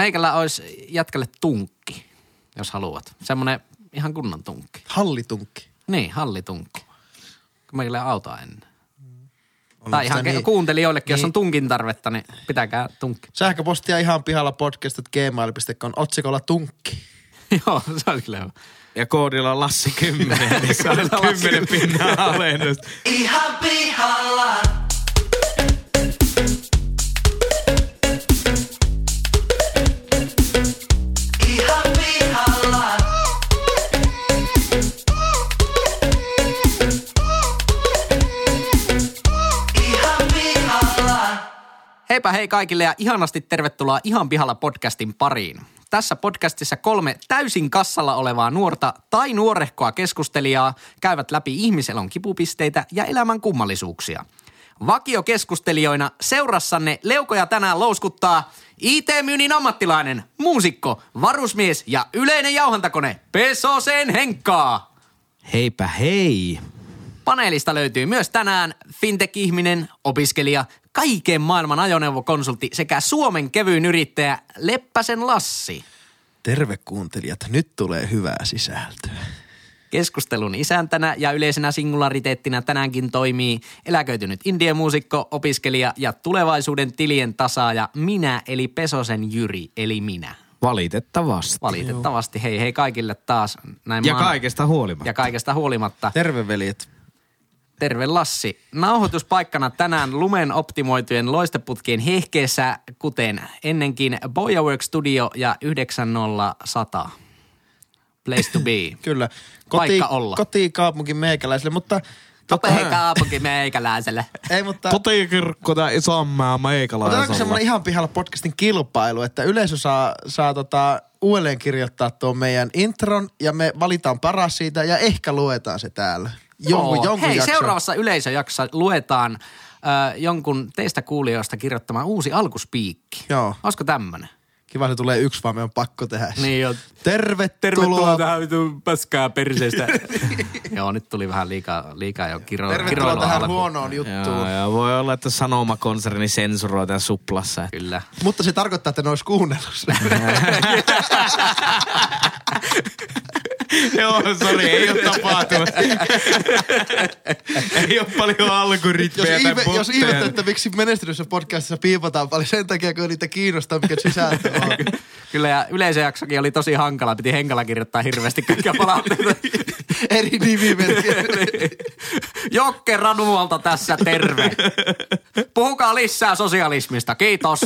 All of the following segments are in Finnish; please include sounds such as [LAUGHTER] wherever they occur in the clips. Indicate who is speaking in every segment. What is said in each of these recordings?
Speaker 1: meikällä olisi jätkälle tunkki, jos haluat. Semmoinen ihan kunnon tunkki.
Speaker 2: Hallitunkki.
Speaker 1: Niin, hallitunkki. Kun meikällä autoa ennen.
Speaker 2: Onko
Speaker 1: Tai ihan
Speaker 2: se
Speaker 1: niin,
Speaker 2: niin?
Speaker 1: kuuntelijoillekin, jos
Speaker 2: niin.
Speaker 1: on tunkin tarvetta, niin pitäkää tunkki.
Speaker 2: Sähköpostia ihan pihalla podcast gmail.com otsikolla tunkki. [LAUGHS]
Speaker 1: Joo, se olisi kyllä hyvä.
Speaker 3: Ja koodilla Lassi 10, niin saat [LAUGHS]
Speaker 1: Koodilla Lassi
Speaker 3: 10 pinnaa alennusta.
Speaker 4: Ihan pihalla.
Speaker 1: Heipä hei kaikille ja ihanasti tervetuloa Ihan pihalla podcastin pariin. Tässä podcastissa kolme täysin kassalla olevaa nuorta tai nuorehkoa keskustelijaa käyvät läpi ihmiselon kipupisteitä ja elämän kummallisuuksia. Vakiokeskustelijoina seurassanne leukoja tänään louskuttaa IT-myynnin ammattilainen, muusikko, varusmies ja yleinen jauhantakone Pesosen Henkkaa.
Speaker 3: Heipä hei.
Speaker 1: Paneelista löytyy myös tänään fintech-ihminen, opiskelija, kaiken maailman ajoneuvokonsultti sekä Suomen kevyyn yrittäjä Leppäsen Lassi.
Speaker 2: Terve kuuntelijat, nyt tulee hyvää sisältöä.
Speaker 1: Keskustelun isäntänä ja yleisenä singulariteettina tänäänkin toimii eläköitynyt indiemuusikko, opiskelija ja tulevaisuuden tilien tasaaja minä eli Pesosen Jyri eli minä.
Speaker 3: Valitettavasti.
Speaker 1: Valitettavasti hei hei kaikille taas näin
Speaker 3: Ja
Speaker 1: maan-
Speaker 3: kaikesta huolimatta.
Speaker 1: ja kaikesta huolimatta.
Speaker 2: Terve veljet.
Speaker 1: Terve Lassi. Nauhoituspaikkana tänään lumen optimoitujen loisteputkien hehkeessä, kuten ennenkin Boyawork Studio ja 90100. Place to be. [LAUGHS]
Speaker 2: Kyllä.
Speaker 1: Paikka olla.
Speaker 2: Kotikaupunki meikäläiselle, mutta...
Speaker 1: Topee kaupunki meikäläiselle. [LAUGHS]
Speaker 2: Ei, mutta...
Speaker 3: Kotikirkko tai isommaa
Speaker 2: Otetaanko
Speaker 3: meikalaisella.
Speaker 2: semmoinen ihan pihalla podcastin kilpailu, että yleisö saa, saa tota, uudelleen kirjoittaa tuon meidän intron ja me valitaan paras siitä ja ehkä luetaan se täällä. Jonkun,
Speaker 1: Joo.
Speaker 2: jonkun
Speaker 1: Hei,
Speaker 2: jakson.
Speaker 1: seuraavassa yleisöjaksossa luetaan ö, jonkun teistä kuulijoista kirjoittama uusi alkuspiikki.
Speaker 2: Joo.
Speaker 1: Olisiko tämmönen?
Speaker 2: Kiva, se tulee yksi, vaan me on pakko tehdä se.
Speaker 1: Niin jo.
Speaker 2: Tervetuloa.
Speaker 1: tähän vitu päskää perseestä. [LAUGHS] [LAUGHS] Joo, nyt tuli vähän liikaa, liikaa jo kiro,
Speaker 2: Tervetuloa tähän
Speaker 1: alkuun.
Speaker 2: huonoon juttuun.
Speaker 3: Joo, joo, voi olla, että Sanoma-konserni sensuroi tämän suplassa. että-
Speaker 1: Kyllä.
Speaker 2: Mutta se tarkoittaa, että ne olisi kuunnellut. [LAUGHS]
Speaker 3: Joo, sori, ei ole tapahtunut. ei ole paljon
Speaker 2: Jos,
Speaker 3: algoritmeja tai
Speaker 2: ihme, jos ihmettä, että miksi menestyneessä podcastissa piipataan paljon sen takia, kun niitä kiinnostaa, mikä sisältö on. [LAUGHS]
Speaker 1: Kyllä ja yleisöjaksokin oli tosi hankala. Piti Henkala kirjoittaa hirveästi kaikkia palautteita. [LAUGHS]
Speaker 2: Eri nimimerkkiä. [LAUGHS]
Speaker 1: Jokke Ranuolta tässä, terve. Puhukaa lisää sosialismista, kiitos.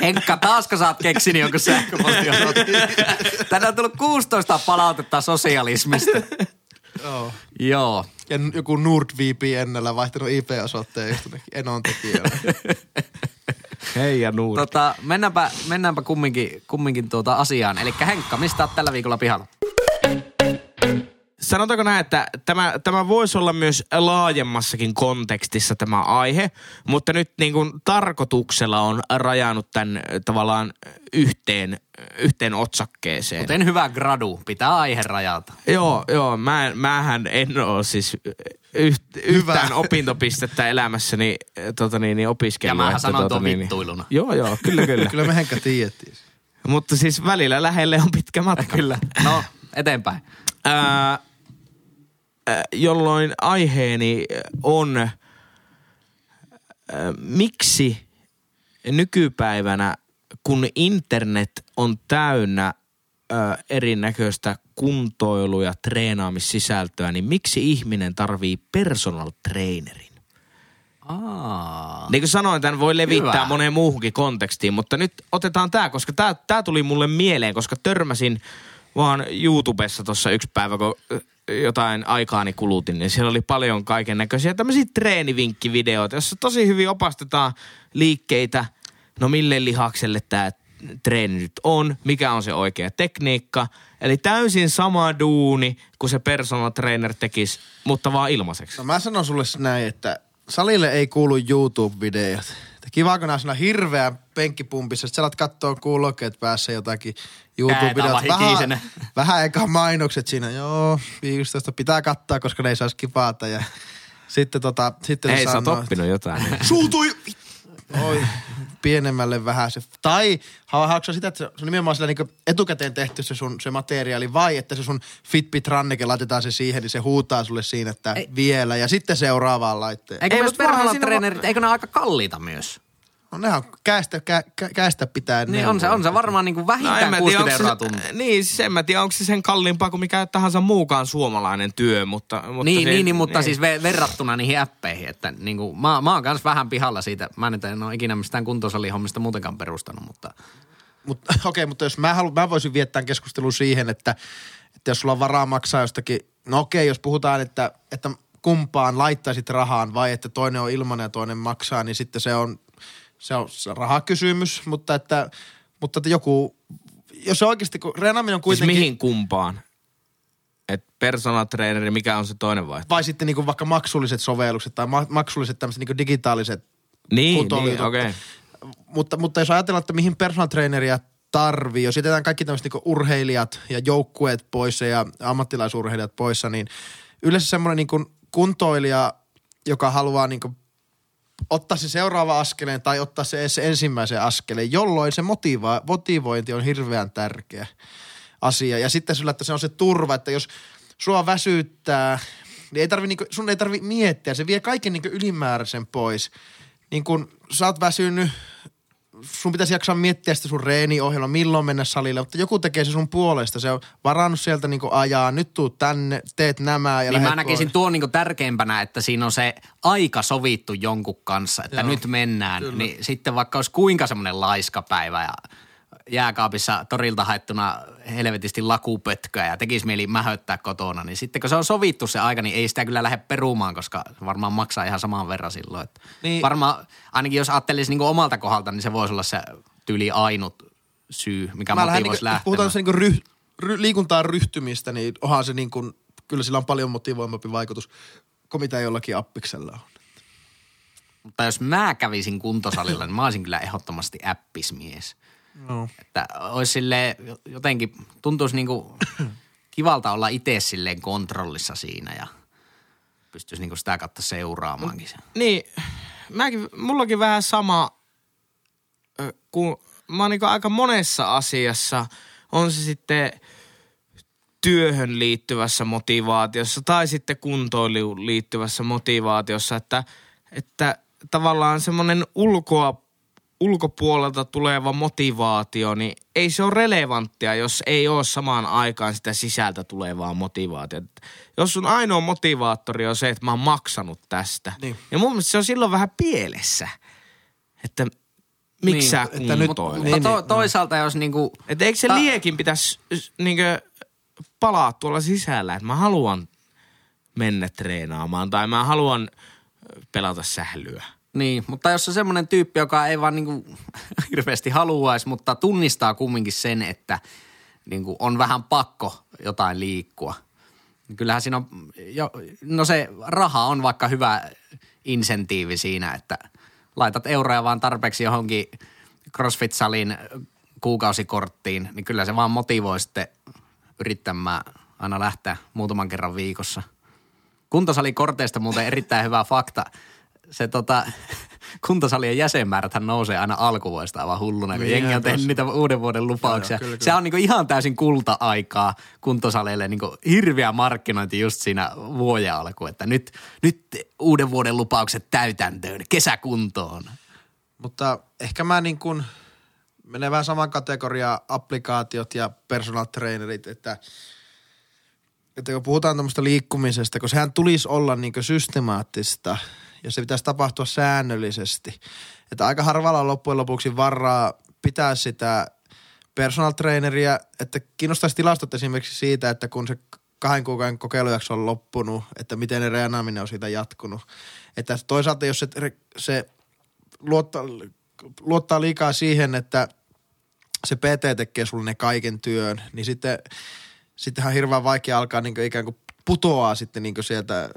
Speaker 1: Henkka, taasko sä oot keksinyt jonkun sähköpostiosoitteen? [LAUGHS] Tänään on tullut 16 palautetta sosialismista.
Speaker 2: Joo.
Speaker 1: Joo.
Speaker 2: Ja joku NordVPNllä vaihtanut IP-osoitteen johonkin Enon tekijöille. [LAUGHS]
Speaker 3: Hei ja nuuri.
Speaker 1: Tota, mennäänpä, mennäänpä kumminkin, kumminkin tuota asiaan. Eli Henkka, mistä oot tällä viikolla pihalla?
Speaker 3: Sanotaanko näin, että tämä, tämä voisi olla myös laajemmassakin kontekstissa tämä aihe, mutta nyt niin kuin tarkoituksella on rajannut tämän äh, tavallaan yhteen, yhteen otsakkeeseen.
Speaker 1: Kuten hyvä gradu, pitää aihe rajata.
Speaker 3: Joo, joo. Mä, mähän en ole siis yht, yhtään opintopistettä elämässäni äh, tota niin, niin opiskellut.
Speaker 1: Ja mähän
Speaker 3: tota
Speaker 1: tuon
Speaker 3: niin,
Speaker 1: vittuiluna.
Speaker 3: Joo, joo, kyllä, [LAUGHS] kyllä.
Speaker 2: Kyllä me Henkka tiedettiin.
Speaker 3: Mutta siis välillä lähelle on pitkä matka.
Speaker 1: Kyllä. No, eteenpäin.
Speaker 3: Ää, jolloin aiheeni on, ää, miksi nykypäivänä, kun internet on täynnä erinäköistä kuntoilu- ja treenaamissisältöä, niin miksi ihminen tarvii personal trainerin?
Speaker 1: Aa.
Speaker 3: Niin kuin sanoin, tämän voi levittää
Speaker 1: Hyvä.
Speaker 3: moneen muuhunkin kontekstiin, mutta nyt otetaan tämä, koska tämä, tuli mulle mieleen, koska törmäsin vaan YouTubessa tuossa yksi päivä, kun jotain aikaani kulutin, niin siellä oli paljon kaiken näköisiä tämmöisiä treenivinkkivideoita, jossa tosi hyvin opastetaan liikkeitä, no mille lihakselle tämä treeni nyt on, mikä on se oikea tekniikka. Eli täysin sama duuni kuin se personal trainer tekisi, mutta vaan ilmaiseksi.
Speaker 2: No mä sanon sulle näin, että salille ei kuulu YouTube-videot. Kiva, kun nää on hirveän penkkipumpissa. Sitten sä alat kattoo kuulokkeet päässä jotakin YouTube-videot. Vähän, vähän eka mainokset siinä. Joo, 15 pitää kattaa, koska ne ei saisi kipata. Ja sitten tota, sitten
Speaker 3: Ei,
Speaker 2: se
Speaker 3: sä oot oppinut jotain.
Speaker 2: Suutui! Oi, pienemmälle vähän se, tai haluatko sitä, että se on nimenomaan sillä niin etukäteen tehty se sun se materiaali, vai että se sun Fitbit ranneke laitetaan se siihen, niin se huutaa sulle siinä, että
Speaker 1: Ei.
Speaker 2: vielä, ja sitten seuraavaan laitteen.
Speaker 1: Eikö
Speaker 3: Ei,
Speaker 1: myös
Speaker 3: siinä
Speaker 1: trainerit, eikö ne aika kalliita myös?
Speaker 2: No nehän on käistä, kä, kä, käistä pitää.
Speaker 1: Niin on se, on se varmaan niin kuin vähintään no, 60 euroa
Speaker 3: onko
Speaker 1: tunti.
Speaker 3: se, niin, siis en mä tiedä, onko se sen kalliimpaa kuin mikä tahansa muukaan suomalainen työ, mutta... mutta
Speaker 1: Niin,
Speaker 3: se,
Speaker 1: niin, niin, mutta siis ve- verrattuna niihin appeihin, että niin kuin, mä, mä oon kans vähän pihalla siitä. Mä nyt en ole ikinä mistään kuntosalihommista muutenkaan perustanut, mutta
Speaker 2: Mutta [LAUGHS] okei, okay, mutta jos mä, halu, mä voisin viettää keskustelun siihen, että, että jos sulla on varaa maksaa jostakin, no okei, okay, jos puhutaan, että, että kumpaan laittaisit rahaan vai että toinen on ilmanen ja toinen maksaa, niin sitten se on, se on rahakysymys, mutta että, mutta että joku, jos se oikeasti, kun reenaaminen on
Speaker 3: Siis
Speaker 2: kuitenkin,
Speaker 3: mihin kumpaan? Et personal traineri, mikä on se toinen vaihtoehto?
Speaker 2: vai sitten niin kuin vaikka maksulliset sovellukset tai ma- maksulliset tämmöiset niin kuin digitaaliset
Speaker 3: Niin, niin okei. Okay.
Speaker 2: mutta, mutta jos ajatellaan, että mihin personal traineria tarvii, jos jätetään kaikki tämmöiset niinku urheilijat ja joukkueet poissa ja ammattilaisurheilijat poissa, niin yleensä semmoinen niinku kuntoilija, joka haluaa niinku ottaa se seuraava askeleen tai ottaa se edes se ensimmäisen askeleen, jolloin se motiva- motivointi on hirveän tärkeä asia. Ja sitten sillä, että se on se turva, että jos sua väsyttää, niin ei tarvi, niinku, sun ei tarvi miettiä, se vie kaiken niinku ylimääräisen pois. Niin kun sä oot väsynyt, sun pitäisi jaksaa miettiä sitä sun reeniohjelma, milloin mennä salille, mutta joku tekee se sun puolesta. Se on varannut sieltä niinku ajaa, nyt tuu tänne, teet nämä ja
Speaker 1: niin mä näkisin
Speaker 2: pois.
Speaker 1: tuon niin tärkeimpänä, että siinä on se aika sovittu jonkun kanssa, että
Speaker 2: Joo,
Speaker 1: nyt mennään. Niin sitten vaikka olisi kuinka semmoinen laiska päivä ja jääkaapissa torilta haettuna helvetisti lakupötköä ja tekisi mieli mähöttää kotona, niin sitten kun se on sovittu se aika, niin ei sitä kyllä lähde perumaan, koska se varmaan maksaa ihan saman verran silloin. Että
Speaker 2: Niin.
Speaker 1: Varmaan, ainakin jos ajattelisi niin omalta kohdalta, niin se voisi olla se tyyli ainut syy, mikä
Speaker 2: Mä
Speaker 1: motivoisi
Speaker 2: niinku, jos
Speaker 1: lähtemään.
Speaker 2: puhutaan se niinku ry, ry, liikuntaan ryhtymistä, niin onhan se niinku, kyllä sillä on paljon motivoimampi vaikutus kuin mitä jollakin appiksella on.
Speaker 1: Mutta jos mä kävisin kuntosalilla, niin mä olisin kyllä ehdottomasti appismies.
Speaker 2: No.
Speaker 1: Että olisi sille jotenkin, tuntuisi niinku [COUGHS] kivalta olla itse silleen kontrollissa siinä ja pystyisi niinku sitä kautta seuraamaankin. sen.
Speaker 3: Niin, mäkin, mullakin vähän sama, kun mä oon niinku aika monessa asiassa, on se sitten työhön liittyvässä motivaatiossa tai sitten kuntoiluun liittyvässä motivaatiossa, että, että tavallaan semmoinen ulkoa, ulkopuolelta tuleva motivaatio, niin ei se ole relevanttia, jos ei ole samaan aikaan sitä sisältä tulevaa motivaatiota. Jos sun ainoa motivaattori on se, että mä oon maksanut tästä,
Speaker 2: Niin.
Speaker 3: ja mun mielestä se on silloin vähän pielessä, että miksi
Speaker 1: Niin,
Speaker 3: sä
Speaker 2: että nyt-
Speaker 3: kuntoilet.
Speaker 1: Mutta
Speaker 2: Niin,
Speaker 1: to,
Speaker 2: niin,
Speaker 1: toisaalta jos niinku,
Speaker 3: Että eikö se
Speaker 1: Ta-
Speaker 3: liekin pitäisi niinkö palaa tuolla sisällä, että mä haluan mennä treenaamaan tai mä haluan pelata sählyä.
Speaker 1: Niin, mutta jos on semmoinen tyyppi, joka ei vaan niinku [LAUGHS] hirveästi haluaisi, mutta tunnistaa kumminkin sen, että niinku on vähän pakko jotain liikkua. niin Kyllähän siinä on, jo, no se raha on vaikka hyvä insentiivi siinä, että laitat euroja vaan tarpeeksi johonkin CrossFit-salin kuukausikorttiin, niin kyllä se vaan motivoi sitten yrittämään aina lähteä muutaman kerran viikossa. Kuntosalikorteista muuten erittäin hyvä fakta. Se tota, [LAUGHS] kuntosalien jäsenmääräthän nousee aina alkuvuodesta aivan hulluna, kun
Speaker 2: Niin,
Speaker 1: jengi on tehnyt niitä uuden vuoden lupauksia.
Speaker 2: Joo, joo, kyllä,
Speaker 1: Se
Speaker 2: kyllä.
Speaker 1: on niinku ihan täysin kulta-aikaa kuntosaleille, niinku hirveä markkinointi just siinä vuoden alku, että nyt, nyt uuden vuoden lupaukset täytäntöön, kesäkuntoon.
Speaker 2: Mutta ehkä mä niin kuin, menee vähän saman kategoriaan applikaatiot ja personal trainerit, että, että kun puhutaan tämmöistä liikkumisesta, kun sehän tulisi olla niin systemaattista ja se pitäisi tapahtua säännöllisesti. Että aika harvalla loppujen lopuksi varaa pitää sitä personal traineria, että kiinnostaisi tilastot esimerkiksi siitä, että kun se kahden kuukauden kokeilujakso on loppunut, että miten ne reenaaminen on siitä jatkunut. Että toisaalta jos se, se luottaa, luottaa liikaa siihen, että se PT tekee sulle ne kaiken työn, niin sitten sittenhän on hirveän vaikea alkaa niin ikään kuin putoaa sitten niin sieltä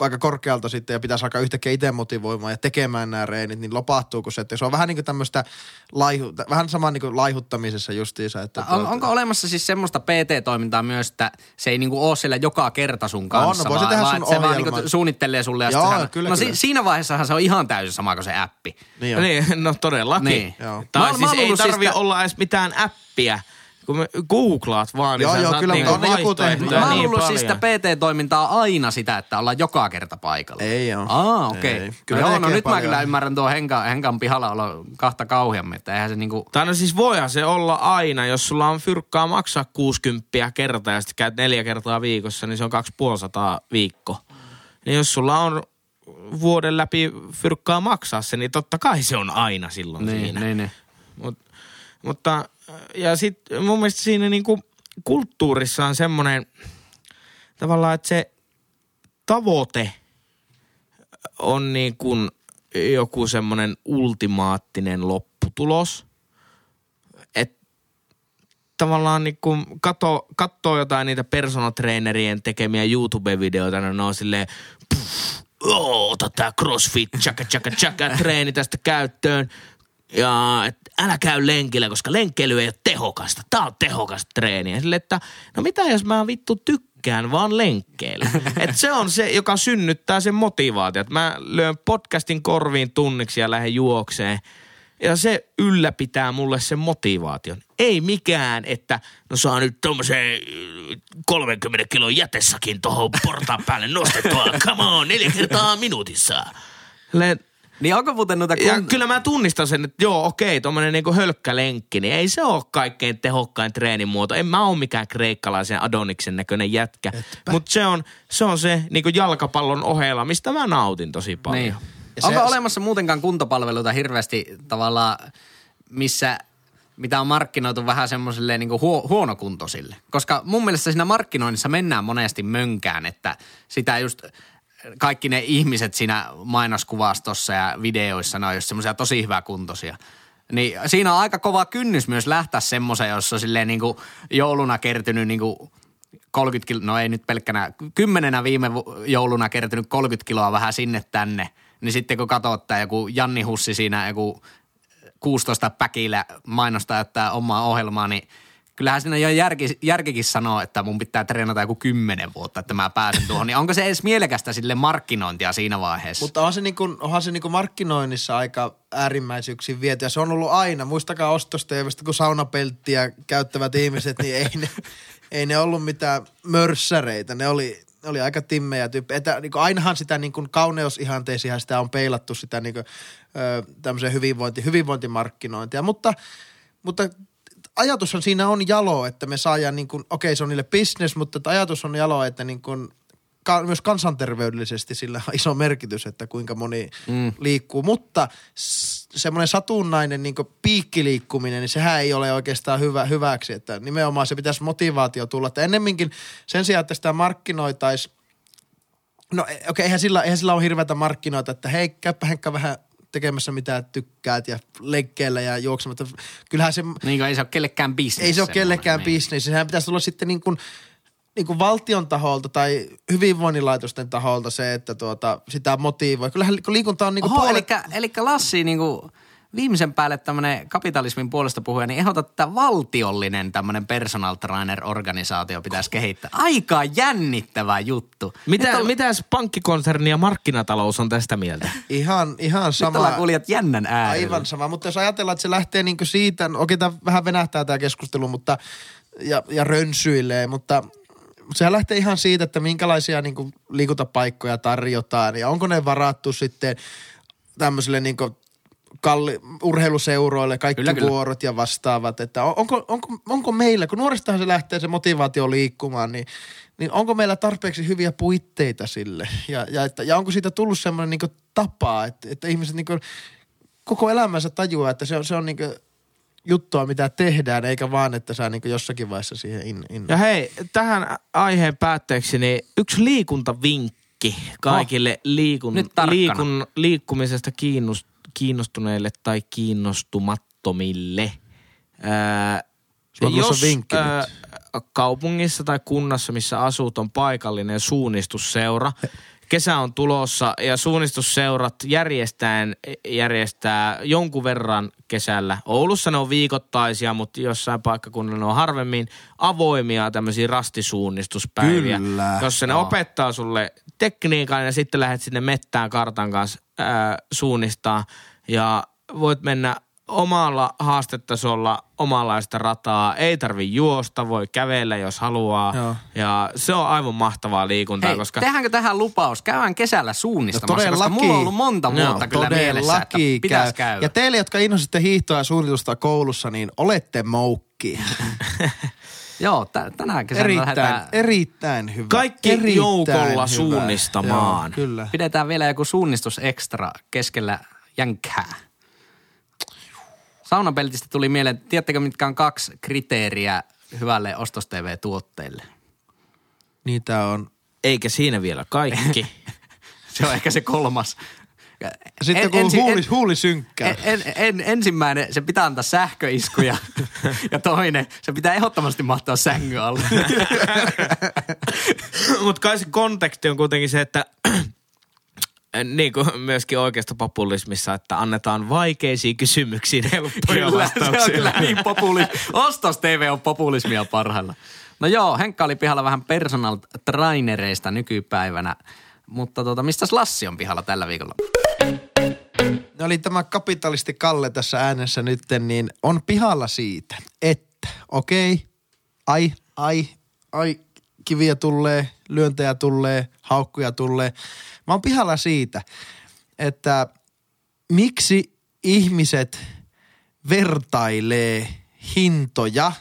Speaker 2: aika korkealta sitten ja pitäisi alkaa yhtäkkiä itse motivoimaan ja tekemään nämä reenit, niin lopahtuuko se, että se on vähän niin kuin tämmöistä laihu, vähän sama niin kuin laihuttamisessa justiinsa. Että
Speaker 1: On,
Speaker 2: tuota-
Speaker 1: onko olemassa siis semmoista PT-toimintaa myös, että se ei niinku ole siellä joka kerta sun kanssa,
Speaker 2: no se
Speaker 1: vaan,
Speaker 2: tehdä
Speaker 1: vaan
Speaker 2: sun
Speaker 1: että se vaan
Speaker 2: ohjelman.
Speaker 1: niinku suunnittelee sulle ja
Speaker 2: Joo,
Speaker 1: sitten sehän-
Speaker 2: kyllä,
Speaker 1: No
Speaker 2: kyllä.
Speaker 1: Si- siinä vaiheessahan se on ihan täysin sama kuin se appi.
Speaker 2: Niin on.
Speaker 3: Niin, [LAUGHS] no todellakin.
Speaker 1: Niin.
Speaker 2: Joo.
Speaker 1: Mä
Speaker 3: Tai
Speaker 1: mä
Speaker 3: siis
Speaker 1: oon
Speaker 3: ei
Speaker 1: siis
Speaker 3: tarvi
Speaker 1: sitä-
Speaker 3: olla edes mitään appia. Kun me googlaat vaan, niin
Speaker 2: Joo,
Speaker 3: sä
Speaker 2: joo,
Speaker 3: saat
Speaker 2: kyllä,
Speaker 3: niinku
Speaker 2: on joku tehnyt.
Speaker 1: Mä oon
Speaker 3: niin
Speaker 1: ollut siis sitä. PT-toimintaa aina sitä, että ollaan joka kerta paikalla.
Speaker 2: Ei oo.
Speaker 1: Aa, okei.
Speaker 2: Ei.
Speaker 1: Okay.
Speaker 2: Kyllä
Speaker 1: Kyllä joo, no nyt mä
Speaker 2: paljon.
Speaker 1: kyllä ymmärrän tuo Henkan, Henkan pihalla olo kahta kauheammin, että eihän se niinku...
Speaker 3: Tai no siis voihan se olla aina, jos sulla on fyrkkaa maksaa 60 kertaa ja sitten käyt neljä kertaa viikossa, niin se on 250 viikko. Niin jos sulla on vuoden läpi fyrkkaa maksaa se, niin totta kai se on aina silloin
Speaker 1: Niin,
Speaker 3: siinä.
Speaker 1: niin, niin.
Speaker 3: Mut, mutta ja sitten mun mielestä siinä niinku kulttuurissa on semmoinen tavallaan, että se tavoite on niin kuin joku semmoinen ultimaattinen lopputulos. Että tavallaan niin kuin kato, jotain niitä personal tekemiä YouTube-videoita, niin ne on silleen, puff, oo, ota tää crossfit, chaka chaka chaka, treeni tästä käyttöön. Ja et älä käy lenkillä, koska lenkkeily ei ole tehokasta. Tää on tehokasta treeniä. Sille, että no mitä jos mä vittu tykkään vaan lenkkeillä. [LAUGHS] Et se on se, joka synnyttää sen motivaatio. Et mä lyön podcastin korviin tunniksi ja lähden juokseen. Ja se ylläpitää mulle sen motivaation. Ei mikään, että no saa nyt tommoseen äh, 30 kilon jätessakin tohon portaan päälle nostettua. Come on, neljä kertaa minuutissa. Silleen,
Speaker 1: Niin onko muuten noita...
Speaker 3: ja
Speaker 1: kun-
Speaker 3: kyllä mä tunnistan sen, että joo, okei, tommonen niinku hölkkälenkki, niin ei se ole kaikkein tehokkain treenimuoto. En mä oo mikään kreikkalaisen Adoniksen näköinen jätkä. Mutta se on, se on se niinku jalkapallon ohella, mistä mä nautin tosi paljon.
Speaker 1: Niin.
Speaker 2: Ja
Speaker 1: Onko
Speaker 2: se-
Speaker 1: olemassa muutenkaan kuntopalveluita hirveästi tavallaan, missä mitä on markkinoitu vähän semmoisille niin huo, huonokuntoisille? Koska mun mielestä siinä markkinoinnissa mennään monesti mönkään, että sitä just kaikki ne ihmiset siinä mainoskuvastossa ja videoissa, ne on just semmoisia tosi hyväkuntoisia. Niin siinä on aika kova kynnys myös lähteä semmoiseen, jossa on niin kuin jouluna kertynyt niin kuin 30 kiloa, no ei nyt pelkkänä, kymmenenä viime jouluna kertynyt 30 kiloa vähän sinne tänne, niin sitten kun katsoo, että joku Janni Hussi siinä joku 16 päkillä mainostaa jotain omaa ohjelmaa, niin kyllähän siinä jo järki, järkikin sanoo, että mun pitää treenata joku kymmenen vuotta, että mä pääsen tuohon. Niin onko se edes mielekästä sille markkinointia siinä vaiheessa?
Speaker 2: Mutta on se niinku, onhan se niinku markkinoinnissa aika äärimmäisyyksiin viety ja se on ollut aina. Muistakaa ostosteivistä, kun saunapelttiä käyttävät ihmiset, niin ei ne, [LAUGHS] ei ne ollut mitään mörssäreitä. Ne oli, ne oli aika timmejä tyyppejä. Että niinku ainahan sitä niinku kauneusihanteisiin sitä on peilattu sitä niinku, ö, tämmöiseen hyvinvointi, hyvinvointimarkkinointia. Mutta, mutta ajatushan siinä on jalo, että me saadaan niin kuin, okei se on niille business, mutta että ajatus on jalo, että niin kuin, ka, myös kansanterveydellisesti sillä on iso merkitys, että kuinka moni mm. liikkuu. Mutta s- semmoinen satunnainen niin kuin piikkiliikkuminen, niin sehän ei ole oikeastaan hyvä, hyväksi. Että nimenomaan se pitäisi motivaatio tulla. Että ennemminkin sen sijaan, että sitä markkinoitaisiin No okei, okay, eihän, sillä, eihän sillä ole hirveätä markkinoita, että hei, käypä Henkka vähän tekemässä mitä tykkäät ja lenkkeillä ja juoksematta. Kyllähän se,
Speaker 1: niin kuin ei se ole kellekään bisnes.
Speaker 2: ei se ole kellekään
Speaker 1: niin.
Speaker 2: bisnes. Sehän pitäisi olla sitten niin kuin, niin kuin valtion taholta tai hyvinvoinnilaitosten taholta se, että tuota, sitä motivoi. Kyllähän kun liikunta on niin kuin
Speaker 1: Oho,
Speaker 2: puolet...
Speaker 1: eli, eli Lassi niin kuin viimeisen päälle tämmöinen kapitalismin puolesta puhuja, niin ehdotat, että valtiollinen tämmöinen personal trainer-organisaatio pitäisi kehittää. Aika jännittävä juttu.
Speaker 3: Mitä,
Speaker 1: Nyt, on,
Speaker 3: mitäs pankkikonserni ja markkinatalous on tästä mieltä?
Speaker 2: Ihan, ihan
Speaker 1: nyt
Speaker 2: sama.
Speaker 1: ollaan kuulijat jännän äärellä.
Speaker 2: Aivan sama, mutta jos ajatellaan, että se lähtee niin siitä, okei tämä vähän venähtää tämä keskustelu, mutta ja, ja rönsyilee, mutta sehän lähtee ihan siitä, että minkälaisia niin kuin, liikuntapaikkoja tarjotaan ja onko ne varattu sitten tämmöisille niin kuin, kalli, urheiluseuroille, kaikki
Speaker 1: Kyllä,
Speaker 2: kyllä, vuorot ja vastaavat, että on- onko, onko, onko meillä, kun nuorestahan se lähtee se motivaatio liikkumaan, niin, niin onko meillä tarpeeksi hyviä puitteita sille ja, ja, että, ja onko siitä tullut semmoinen niin tapa, että, että ihmiset niin koko elämänsä tajuaa, että se on, se on niin juttua, mitä tehdään, eikä vaan, että sä niin jossakin vaiheessa siihen in, in.
Speaker 3: Ja hei, tähän aiheen päätteeksi niin yksi liikuntavinkki kaikille liikun,
Speaker 1: Nyt tarkkana.
Speaker 3: liikun, liikkumisesta kiinnost, kiinnostuneille tai kiinnostumattomille. Ää, jos
Speaker 2: vinkki
Speaker 3: ää, kaupungissa tai kunnassa, missä asut, on paikallinen suunnistusseura, kesä on tulossa ja suunnistusseurat järjestään, järjestää jonkun verran kesällä. Oulussa ne on viikoittaisia, mutta jossain paikkakunnalla ne on harvemmin avoimia tämmöisiä rastisuunnistuspäiviä.
Speaker 2: Kyllä,
Speaker 3: Jossa ne opettaa sulle tekniikan ja sitten lähdet sinne mettään kartan kanssa ää, suunnistaa. Ja voit mennä omalla haastetasolla omanlaista rataa. Ei tarvi juosta, voi kävellä jos haluaa.
Speaker 2: Joo.
Speaker 3: Ja se on aivan mahtavaa liikuntaa,
Speaker 1: Hei,
Speaker 3: koska...
Speaker 1: tehdäänkö tähän lupaus? Käydään kesällä suunnistamassa,
Speaker 2: No
Speaker 1: koska mulla on ollut monta vuotta kyllä mielessä, että pitäisi
Speaker 2: käy.
Speaker 1: käydä.
Speaker 2: Ja teille, jotka innositte hiihtoa ja suunnitusta koulussa, niin olette moukki. [LAUGHS]
Speaker 1: Joo, tä- tänä kesänä
Speaker 2: erittäin,
Speaker 1: lähdetään,
Speaker 2: erittäin hyvä.
Speaker 3: Kaikki
Speaker 2: erittäin
Speaker 3: joukolla
Speaker 2: hyvä.
Speaker 3: suunnistamaan.
Speaker 2: Joo, kyllä.
Speaker 1: pidetään vielä joku suunnistus ekstra keskellä jänkkää. Saunapeltistä tuli mieleen, tiedättekö mitkä on kaksi kriteeriä hyvälle Ostos TV-tuotteelle?
Speaker 2: Niitä on.
Speaker 3: Eikä siinä vielä kaikki. [LAUGHS]
Speaker 1: Se on ehkä se kolmas.
Speaker 2: Sitten kun
Speaker 1: ensi-
Speaker 2: huuli, huuli synkkää.
Speaker 1: En, en, en, ensimmäinen, se pitää antaa sähköiskuja. [LAUGHS] ja toinen, se pitää ehdottomasti mahtaa sängyn alle. [LAUGHS]
Speaker 3: Mutta kai se konteksti on kuitenkin se, että [CLEARS THROAT] niin kuin myöskin oikeasta populismissa, että annetaan vaikeisiin kysymyksiin helppoja
Speaker 1: Kyllä, se on
Speaker 3: vastauksia.
Speaker 1: kyllä niin populismi. Ostos TV on populismia parhailla. No joo, Henkka oli pihalla vähän personal trainereista nykypäivänä. Mutta tota, mistä Lassi on pihalla tällä viikolla?
Speaker 2: Oli tämä kapitalisti Kalle tässä äänessä nytten, niin on pihalla siitä, että okei, okay, ai, ai, ai, kiviä tulee, lyöntejä tulee, haukkuja tulee. Mä oon pihalla siitä, että miksi ihmiset vertailee hintoja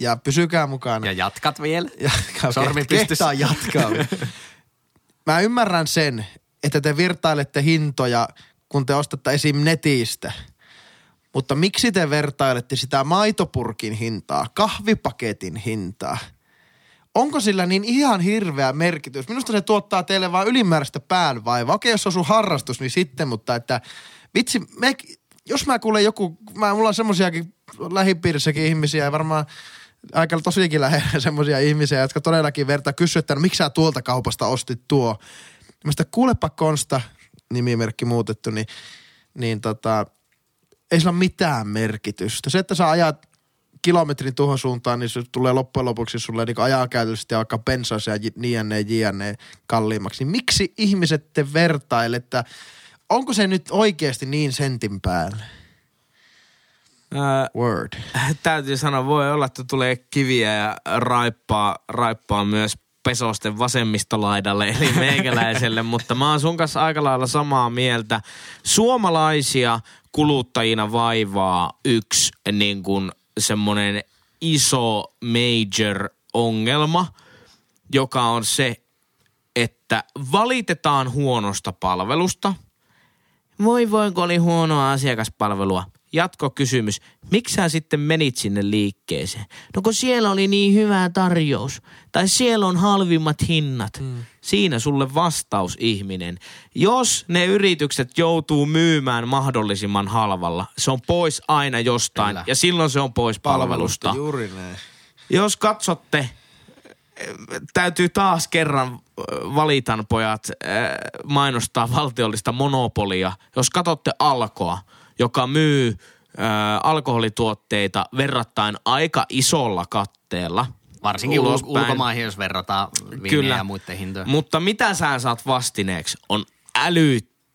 Speaker 2: ja pysykää mukana.
Speaker 1: Ja jatkat vielä.
Speaker 2: Jatkaa, [LAUGHS]
Speaker 1: Sormi
Speaker 2: kehtaa jatkaa. [LAUGHS] Mä ymmärrän sen, että te vertailette hintoja, kun te ostatte esim. netistä. Mutta miksi te vertailette sitä maitopurkin hintaa, kahvipaketin hintaa? Onko sillä niin ihan hirveä merkitys? Minusta se tuottaa teille vaan ylimääräistä päänvaivaa. Okei, jos on sun harrastus, niin sitten, mutta että vitsi, me, jos mä kuulen joku, mä, mulla on semmoisiakin lähipiirissäkin ihmisiä ja varmaan aika tosiaankin lähellä [LAUGHS] semmoisia ihmisiä, jotka todellakin vertaa kysyä, että no, miksi sä tuolta kaupasta ostit tuo. Mä kuulepa Konsta, nimimerkki muutettu, niin, niin tota, ei sillä ole mitään merkitystä. Se, että sä ajat kilometrin tuohon suuntaan, niin se tulee loppujen lopuksi sulle niin ajankäytöllisesti ja vaikka bensaisia ja jne, jne kalliimmaksi. Niin miksi ihmiset te vertaile, että onko se nyt oikeasti niin sentin päällä?
Speaker 3: Ää,
Speaker 2: Word. [LAUGHS]
Speaker 3: täytyy sanoa, voi olla, että tulee kiviä ja raippaa, raippaa myös pesosten vasemmistolaidalle, [LAUGHS] eli meikäläiselle, mutta mä oon sun kanssa aika lailla samaa mieltä. Suomalaisia kuluttajina vaivaa yksi niin kuin semmoinen iso major ongelma, joka on se, että valitetaan huonosta palvelusta. Voi voi, kun oli huonoa asiakaspalvelua. Jatkokysymys. Miksi sä sitten menit sinne liikkeeseen? No kun siellä oli niin hyvä tarjous. Tai siellä on halvimmat hinnat. Mm. Siinä sulle vastaus, ihminen. Jos ne yritykset joutuu myymään mahdollisimman halvalla, se on pois aina jostain.
Speaker 1: Kyllä.
Speaker 3: Ja silloin se on pois palvelusta.
Speaker 2: Juuri näin.
Speaker 3: Jos katsotte, täytyy taas kerran valitan pojat mainostaa valtiollista monopolia. Jos katsotte Alkoa, joka myy äh, alkoholituotteita verrattain aika isolla katteella.
Speaker 1: Varsinkin ul- ulkomaihin, jos verrataan viinejä ja muiden hintoja.
Speaker 3: Mutta mitä sä saat vastineeksi on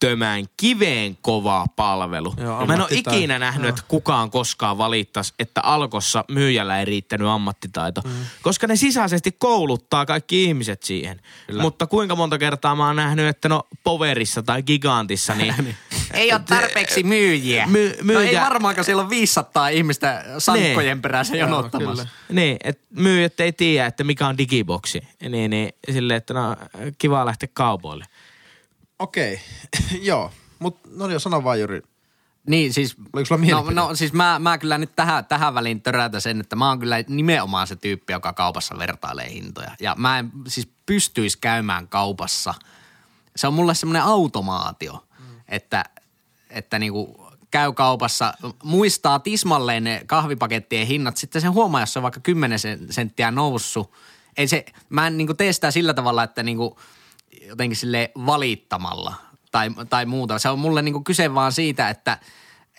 Speaker 3: älyttömän kiveen kova palvelu.
Speaker 2: Joo,
Speaker 3: Mä en ole ikinä nähnyt, että kukaan koskaan valittaisi, että Alkossa myyjällä ei riittänyt ammattitaito. Mm. Koska ne sisäisesti kouluttaa kaikki ihmiset siihen. Kyllä. Mutta kuinka monta kertaa mä oon nähnyt, että no Poverissa tai Gigantissa, niin [LAUGHS]
Speaker 1: Ei ole tarpeeksi myyjiä.
Speaker 3: My-
Speaker 1: No ei
Speaker 3: myyjä-
Speaker 1: varmaankaan, siellä on 500 ihmistä sankkojen
Speaker 3: Niin.
Speaker 1: perässä jonottamassa.
Speaker 3: Niin, että myyjät ei tiedä, että mikä on digiboksi. Niin, niin silleen, että no kiva lähteä kaupoille.
Speaker 2: Okei, [LAUGHS] joo. Mutta no niin, sano vaan Juri.
Speaker 1: Niin siis,
Speaker 2: Oliko sulla
Speaker 1: no,
Speaker 2: mielipide?
Speaker 1: no siis mä, mä kyllä nyt tähän, tähän väliin törätä sen, että mä oon kyllä nimenomaan se tyyppi, joka kaupassa vertailee hintoja. Ja mä en siis pystyisi käymään kaupassa. Se on mulle semmoinen automaatio, mm. että, että niinku käy kaupassa, muistaa tismalleen ne kahvipakettien hinnat. Sitten se huomaa, jos se on vaikka 10 sen- senttiä noussut. Ei se, mä en niinku tee sitä sillä tavalla, että niinku jotenkin sille valittamalla tai, tai muuta. Se on mulle niinku kyse vaan siitä, että,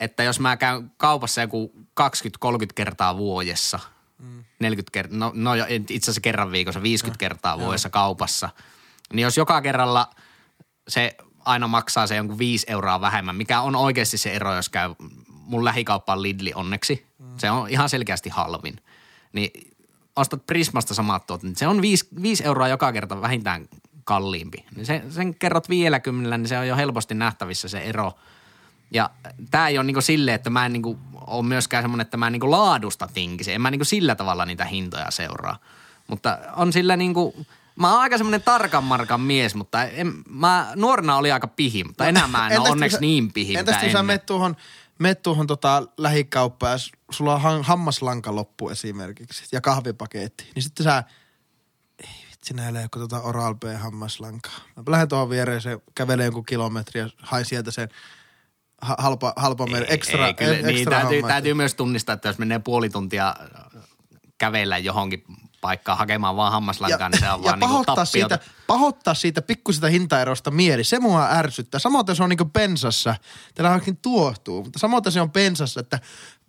Speaker 1: että jos mä käyn kaupassa joku 20-30 kertaa vuodessa, mm. 40 kertaa, no, no itse asiassa kerran viikossa, 50 kertaa vuodessa kaupassa, niin jos joka kerralla se aina maksaa se jonkun 5 euroa vähemmän, mikä on oikeasti se ero, jos käy mun lähikauppa on Lidli onneksi. Se on ihan selkeästi halvin. Niin ostat Prismasta samat tuot, niin se on 5, 5 euroa joka kerta vähintään kalliimpi. Niin se, sen kerrot 50, niin se on jo helposti nähtävissä se ero. Ja tämä ei ole niinku silleen, että mä en niinku ole myöskään semmoinen, että mä en niinku laadusta tinkisi. En mä niinku sillä tavalla niitä hintoja seuraa. Mutta on sillä niinku, mä oon aika semmoinen tarkan markan mies, mutta en, mä nuorena oli aika pihi, mutta enää mä en ole onneksi
Speaker 2: sä-
Speaker 1: niin pihi.
Speaker 2: Entäs kun sä menet tuohon, menet tuohon tota lähikauppaan ja sulla on hammaslanka loppu esimerkiksi ja kahvipaketti, niin sitten sä, ei vitsi näillä joku tota Oral B hammaslankaa. Mä lähden tuohon viereen, se kävelee jonkun kilometri ja hain sieltä sen ha- halpa, halpa meidän ekstra,
Speaker 1: ei, kyllä,
Speaker 2: ekstra
Speaker 1: niin, täytyy, täytyy myös tunnistaa, että jos menee puoli tuntia kävellä johonkin paikkaan hakemaan vaan hammaslankaa, niin se on
Speaker 2: ja
Speaker 1: vaan niinku
Speaker 2: pahoittaa
Speaker 1: tappiota.
Speaker 2: siitä, pahoittaa siitä pikkusista hintaerosta mieli, se mua ärsyttää. Samoin se on niinku pensassa, tällä tuohtuu, mutta samoin se on pensassa, että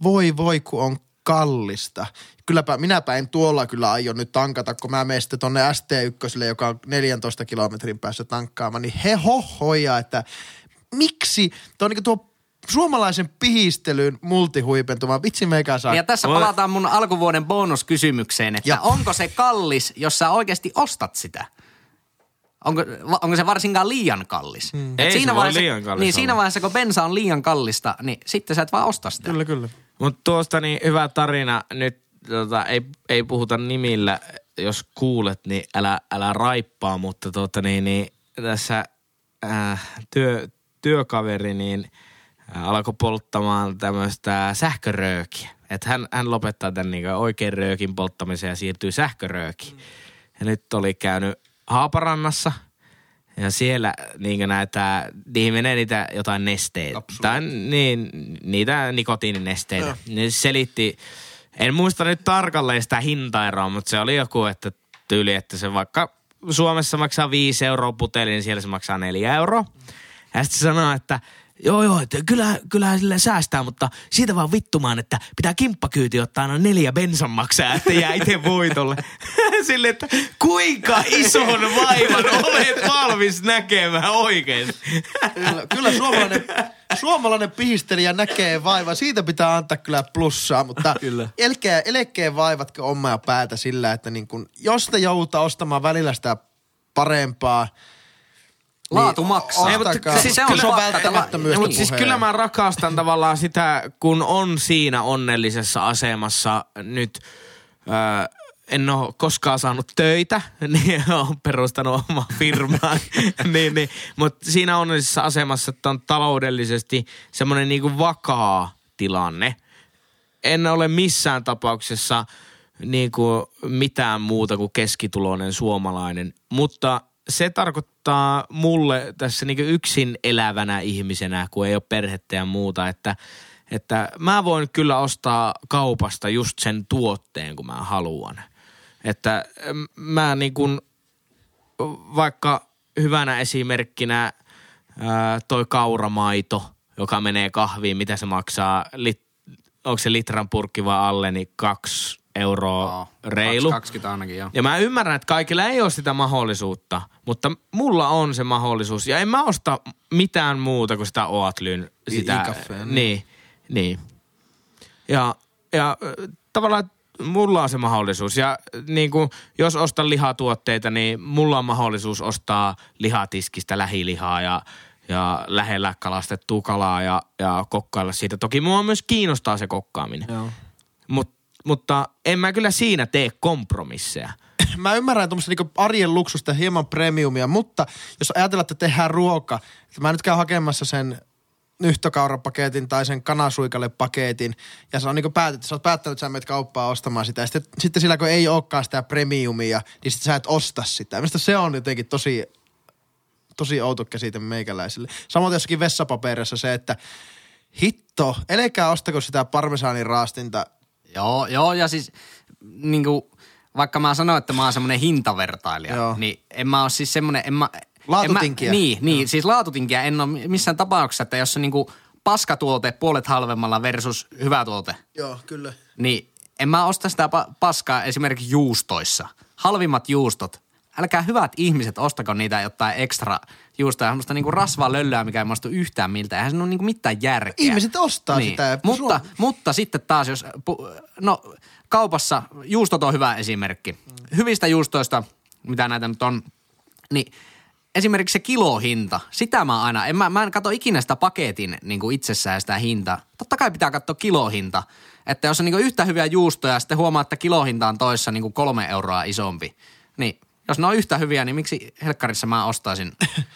Speaker 2: voi voi kun on kallista. Kylläpä minäpä en tuolla kyllä aio nyt tankata, kun mä menen sitten tonne ST1, joka on 14 kilometrin päässä tankkaamaan, niin he hohoja, että miksi tuo, niinku tuo suomalaisen pihistelyyn multihuipentuma, vitsi meikä saa.
Speaker 1: Ja tässä palataan mun alkuvuoden bonuskysymykseen, että
Speaker 2: Ja-
Speaker 1: onko se kallis, jos sä oikeasti ostat sitä? Onko, onko se varsinkaan liian kallis? Mm.
Speaker 3: Ei se voi liian kallis
Speaker 1: Niin
Speaker 3: olla.
Speaker 1: siinä vaiheessa, kun bensa on liian kallista, niin sitten sä et vaan osta sitä.
Speaker 2: Kyllä, kyllä.
Speaker 3: Mutta tuosta niin hyvä tarina, nyt tota, ei, ei puhuta nimillä, jos kuulet, niin älä, älä raippaa, mutta tota, niin, niin, tässä äh, työ, työkaveri niin äh, alkoi polttamaan tämmöistä sähköröökiä. Että hän, hän lopettaa tämän niin oikein röökin polttamisen ja siirtyy sähköröökiin. Ja nyt oli käynyt Haaparannassa ja siellä niin näitä, niihin menee niitä jotain nesteitä. Tai niin, niitä nikotiininesteitä. Ne selitti, en muista nyt tarkalleen sitä hintaeroa, mutta se oli joku, että tyyli, että se vaikka Suomessa maksaa 5 euroa puteli, niin siellä se maksaa 4 euroa. Ja sitten se sanoo, että joo joo, että kyllä, kyllä sille säästää, mutta siitä vaan vittumaan, että pitää kimppakyyti ottaa aina neljä bensan maksaa, että jää itse voitolle. [LAUGHS] Sille, että kuinka ison vaivan olet valmis näkemään oikein.
Speaker 2: Kyllä, kyllä suomalainen, suomalainen pihistelijä näkee vaivaa. Siitä pitää antaa kyllä plussaa, mutta
Speaker 1: Kyllä.
Speaker 2: Elkeä, elkeä vaivatko omaa ja päätä sillä, että niin kun, jos te joudutaan ostamaan välillä sitä parempaa,
Speaker 1: Laatu
Speaker 2: niin
Speaker 1: maksaa.
Speaker 2: Ei, mutta siis
Speaker 1: se on,
Speaker 2: kyllä se on
Speaker 3: Mutta siis kyllä mä rakastan tavallaan sitä, kun on siinä onnellisessa asemassa nyt... Öö, en ole koskaan saanut töitä, [LAUGHS] niin olen perustanut omaa firmaa. [LAUGHS] niin, niin. Mutta siinä onnellisessa asemassa, että on taloudellisesti semmoinen niinku vakaa tilanne. En ole missään tapauksessa niinku mitään muuta kuin keskituloinen suomalainen, mutta se tarkoittaa mulle tässä niinku yksin elävänä ihmisenä, kun ei ole perhettä ja muuta, että, että mä voin kyllä ostaa kaupasta just sen tuotteen, kun mä haluan. Että mä niin kuin, vaikka hyvänä esimerkkinä toi kauramaito, joka menee kahviin, mitä se maksaa, onko se litran purkki vai alle, niin kaksi euroa reilu.
Speaker 1: 20 ainakin, joo.
Speaker 3: Ja mä ymmärrän, että kaikilla ei ole sitä mahdollisuutta, mutta mulla on se mahdollisuus. Ja en mä osta mitään muuta kuin sitä Oatlyn. Sitä,
Speaker 2: i-kaffea, niin.
Speaker 3: niin, niin. Ja, ja tavallaan mulla on se mahdollisuus. Ja niin kuin, jos ostan lihatuotteita, niin mulla on mahdollisuus ostaa lihatiskistä lähilihaa ja, ja lähellä kalastettua kalaa ja, ja kokkailla siitä. Toki mua myös kiinnostaa se kokkaaminen.
Speaker 1: Joo.
Speaker 3: Mut, mutta en mä kyllä siinä tee kompromisseja. [CLEARS THROAT]
Speaker 2: mä ymmärrän tuommoista niinku arjen luksusta hieman premiumia, mutta jos ajatellaan, että tehdään ruoka, että mä nyt käyn hakemassa sen nyhtökaurapaketin tai sen kanasuikalle paketin, ja sä on niinku päätetty, sä oot päättänyt, että sä menet kauppaan ostamaan sitä, ja sitten, sitten sillä kun ei olekaan sitä premiumia, niin sitten sä et osta sitä. Mistä se on jotenkin tosi, tosi outo käsite meikäläisille. Samoin jossakin vessapaperissa se, että hitto, älkää ostako sitä parmesaanin raastinta
Speaker 1: Joo, joo, ja siis niin kuin, vaikka mä sanoin, että mä oon semmoinen hintavertailija,
Speaker 2: Joo.
Speaker 1: niin en mä oo siis semmoinen, en mä,
Speaker 2: Laatutinkiä.
Speaker 1: En mä, niin, niin, siis laatutinkiä en ole missään tapauksessa, että jos on niinku paskatuote puolet halvemmalla versus hyvä tuote,
Speaker 2: Joo, kyllä.
Speaker 1: niin en mä osta sitä pa- paskaa esimerkiksi juustoissa. Halvimmat juustot. Älkää hyvät ihmiset, ostako niitä jotain ekstra juustoja, semmoista niinku rasvaa löllyä, mikä ei maistu yhtään miltä. Eihän se ole niinku mitään järkeä.
Speaker 2: Ihmiset ostaa sitä ja-
Speaker 1: Mutta,
Speaker 2: Suom-
Speaker 1: mutta sitten taas, jos, no kaupassa juustot on hyvä esimerkki. Hyvistä juustoista, mitä näitä nyt on, niin esimerkiksi se kilohinta, sitä mä aina, en mä, mä en katso ikinä sitä paketin niin kuin itsessään sitä hintaa. Totta kai pitää katsoa kilohinta. Että jos on niin yhtä hyviä juustoja ja sitten huomaa, että kilohinta on toissa niin kuin kolme euroa isompi, niin jos ne on yhtä hyviä, niin miksi helkkarissa mä ostaisin?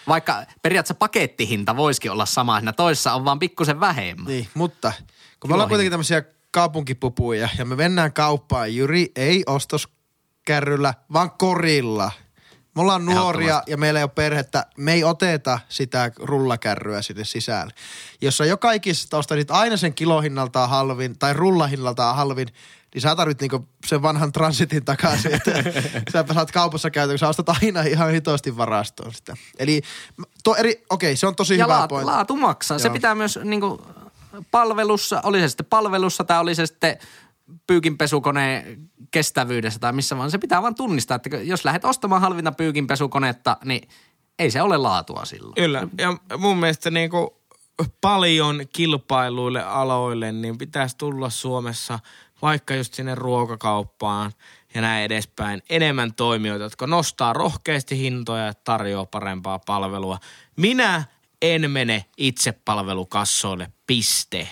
Speaker 1: Vaikka periaatteessa pakettihinta voisikin olla sama, siinä toissa on vaan pikkusen vähemmän.
Speaker 2: Niin, mutta kun me ollaan kuitenkin tämmöisiä kaupunkipupuja ja me mennään kauppaan, Jyri ei ostoskärryllä, vaan korilla. Me ollaan nuoria ja meillä ei ole perhettä. Me ei oteta sitä rullakärryä sinne sisälle. Jos sä joka ikisessä ostaisit aina sen kilohinnaltaan halvin tai rullahinnaltaan halvin, niin sä tarvit niinku sen vanhan transitin takaisin, että [LAUGHS] sä saat kaupassa käytä, kun sä ostat aina ihan hitosti varastoon sitä. Eli to eri, okei, se on tosi
Speaker 1: ja
Speaker 2: hyvä
Speaker 1: laatu,
Speaker 2: pointti.
Speaker 1: laatu maksaa. Se
Speaker 2: Joo.
Speaker 1: pitää myös niin kuin, palvelussa, oli se sitten palvelussa tai oli se sitten pyykinpesukoneen kestävyydessä tai missä vaan. Se pitää vaan tunnistaa, että jos lähdet ostamaan halvinta pyykinpesukonetta, niin ei se ole laatua silloin.
Speaker 3: Kyllä, ja mun mielestä niinku paljon kilpailuille aloille, niin pitäisi tulla Suomessa vaikka just sinne ruokakauppaan ja näin edespäin enemmän toimijoita, jotka nostaa rohkeasti hintoja ja tarjoaa parempaa palvelua. Minä en mene itse palvelukassoille, piste.